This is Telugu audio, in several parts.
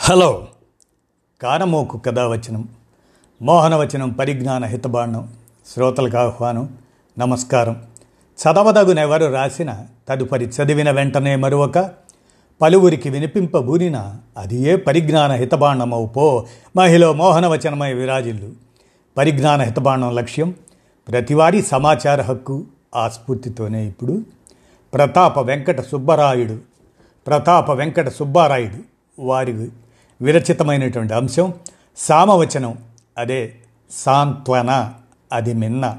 హలో. కానమోకు కథావచనం మోహనవచనం పరిజ్ఞాన హితబాండం శ్రోతలకు ఆహ్వానం నమస్కారం. చదవదగునెవరు రాసిన తదుపరి చదివిన వెంటనే మరొక పలువురికి వినిపింపబూనిన అది ఏ పరిజ్ఞాన హితబాండమవు పో మహిళ మోహనవచనమై విరాజిల్లు. పరిజ్ఞాన హితబాండం లక్ష్యం ప్రతివారీ సమాచార హక్కు ఆ స్ఫూర్తితోనే ఇప్పుడు. ప్రతాప వెంకట సుబ్బరాయుడు ప్రతాప వెంకట సుబ్బారాయుడు వారి విరచితమైనటువంటి అంశం. సామవచనం అదే సాంత్వన అది మిన్న.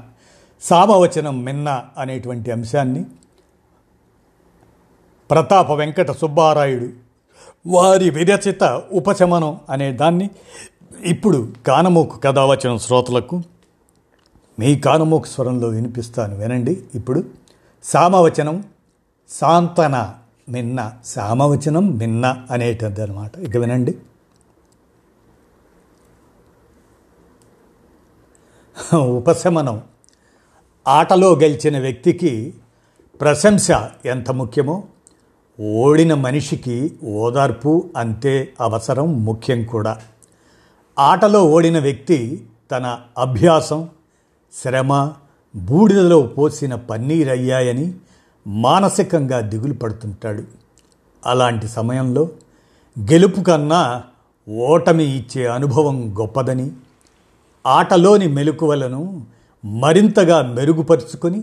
సామవచనం మిన్న అనేటువంటి అంశాన్ని ప్రతాప వెంకట సుబ్బారాయుడు వారి విరచిత ఉపశమనం అనే దాన్ని ఇప్పుడు కానమోకు కథావచనం శ్రోతలకు మీ కానమోకు స్వరంలో వినిపిస్తాను వినండి. ఇప్పుడు సామవచనం సాంతన మిన్న సామవచనం మిన్న అనేటది అనమాట ఇక వినండి. ఉపశమనం. ఆటలో గెలిచిన వ్యక్తికి ప్రశంస ఎంత ముఖ్యమో ఓడిన మనిషికి ఓదార్పు అంతే అవసరం ముఖ్యం కూడా. ఆటలో ఓడిన వ్యక్తి తన అభ్యాసం శ్రమ బూడిదలో పోసిన పన్నీరయ్యాయని మానసికంగా దిగులు పడుతుంటాడు. అలాంటి సమయంలో గెలుపు కన్నా ఓటమి ఇచ్చే అనుభవం గొప్పదని ఆటలోని మెలకువలను మరింతగా మెరుగుపరుచుకొని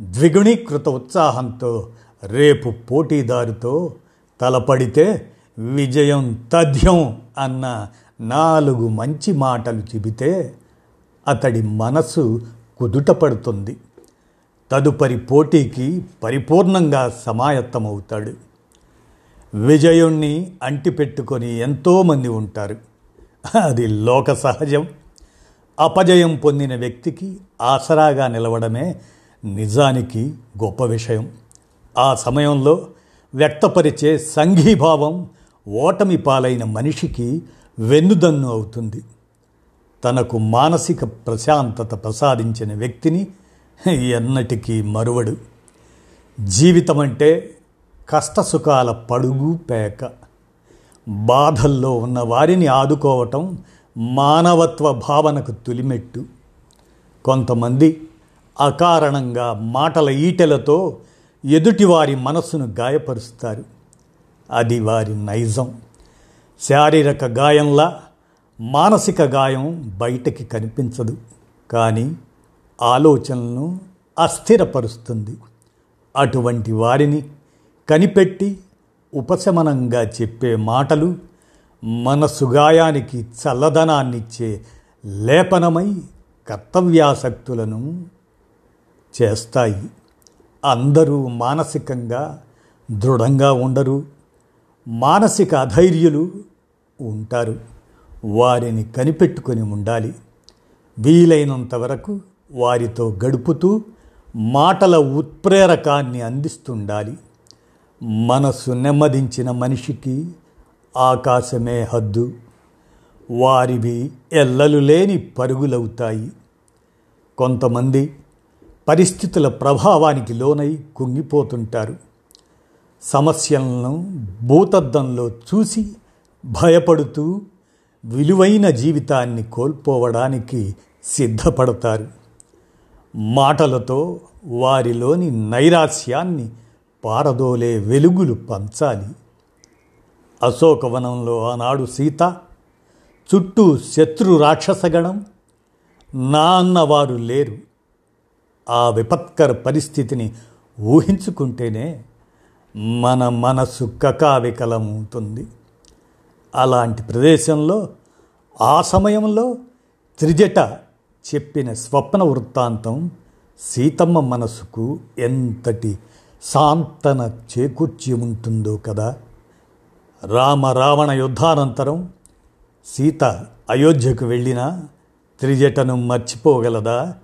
ద్విగుణీకృత ఉత్సాహంతో రేపు పోటీదారుతో తలపడితే విజయం తథ్యం అన్న నాలుగు మంచి మాటలు చెబితే అతడి మనసు కుదుటపడుతుంది. తదుపరి పోటీకి పరిపూర్ణంగా సమాయత్తమవుతాడు. విజయుణ్ణి అంటిపెట్టుకొని ఎంతోమంది ఉంటారు. అది లోక సహజం. అపజయం పొందిన వ్యక్తికి ఆసరాగా నిలవడమే నిజానికి గొప్ప విషయం. ఆ సమయంలో వ్యక్తపరిచే సంఘీభావం ఓటమి పాలైన మనిషికి వెన్నుదన్ను అవుతుంది. తనకు మానసిక ప్రశాంతత ప్రసాదించిన వ్యక్తిని ఎన్నటికీ మరువడు. జీవితం అంటే కష్టసుఖాల పడుగు పేక. బాధల్లో ఉన్న వారిని ఆదుకోవటం మానవత్వ భావనకు తులిమెట్టు. కొంతమంది అకారణంగా మాటల ఈటెలతో ఎదుటివారి మనస్సును గాయపరుస్తారు. అది వారి నైజం. శారీరక గాయంలా మానసిక గాయం బయటకి కనిపించదు. కానీ ఆలోచనలను అస్థిరపరుస్తుంది. అటువంటి వారిని కనిపెట్టి ఉపశమనంగా చెప్పే మాటలు మన సుగాయానికి చల్లదనాన్నిచ్చే లేపనమై కర్తవ్యాసక్తులను చేస్తాయి. అందరూ మానసికంగా దృఢంగా ఉండరు. మానసిక అధైర్యులు ఉంటారు. వారిని కనిపెట్టుకొని ఉండాలి. వీలైనంత వరకు వారితో గడుపుతూ మాటల ఉత్ప్రేరకాన్ని అందిస్తుండాలి. మనసు నెమ్మదించిన మనిషికి ఆకాశమే హద్దు. వారివి ఎల్లలు లేని పరుగులవుతాయి. కొంతమంది పరిస్థితుల ప్రభావానికి లోనై కుంగిపోతుంటారు. సమస్యలను భూతద్దంలో చూసి భయపడుతూ విలువైన జీవితాన్ని కోల్పోవడానికి సిద్ధపడతారు. మాటలతో వారిలోని నైరాస్యాన్ని పారదోలే వెలుగులు పంచాలి. అశోకవనంలో ఆనాడు సీత చుట్టూ శత్రు రాక్షసగణం నా అన్నవారు లేరు. ఆ విపత్కర పరిస్థితిని ఊహించుకుంటేనే మన మనసు కకావికలమవుతుంది. అలాంటి ప్రదేశంలో ఆ సమయంలో త్రిజట చెప్పిన స్వప్న వృత్తాంతం సీతమ్మ మనసుకు ఎంతటి సాంతన చేకూర్చి ఉంటుందో కదా. రామ రావణ యుద్ధానంతరం సీత అయోధ్యకు వెళ్ళినా త్రిజటను మర్చిపోగలదా?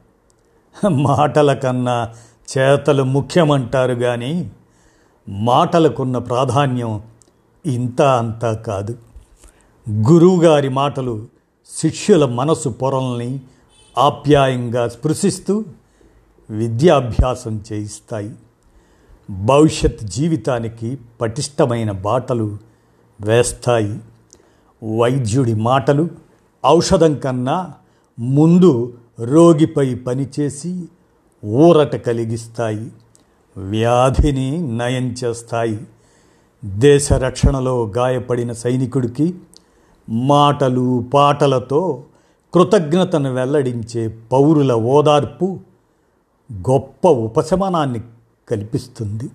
మాటల కన్నా చేతలు ముఖ్యమంటారు కానీ మాటలకున్న ప్రాధాన్యం ఇంత అంతా కాదు. గురువుగారి మాటలు శిష్యుల మనసు పొరల్ని ఆప్యాయంగా స్పృశిస్తూ విద్యాభ్యాసం చేయిస్తాయి. భవిష్యత్ జీవితానికి పటిష్టమైన బాటలు వేస్తాయి. వైద్యుడి మాటలు ఔషధం కన్నా ముందు రోగిపై పనిచేసి ఊరట కలిగిస్తాయి. వ్యాధిని నయం చేస్తాయి. దేశ రక్షణలో గాయపడిన సైనికుడికి మాటలు పాటలతో కృతజ్ఞతను వెల్లడించే పౌరుల ఓదార్పు గొప్ప ఉపశమనాన్ని కల్పిస్తుంది.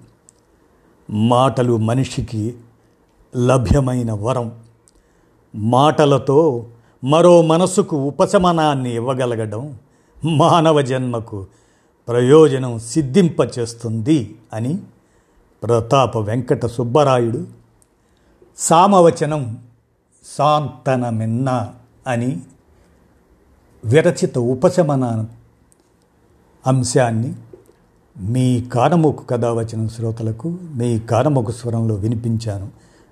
మాటలు మనిషికి లభ్యమైన వరం. మాటలతో మరో మనసుకు ఉపశమనాన్ని ఇవ్వగలగడం మానవ జన్మకు ప్రయోజనం సిద్ధింపచేస్తుంది అని ప్రతాప వెంకట సుబ్బరాయుడు సామవచనం సాంతనమిన్న అని విరచిత ఉపశమన అంశాన్ని మీ కానమోకు కథావచన శ్రోతలకు మీ కానమోకు స్వరంలో వినిపించాను.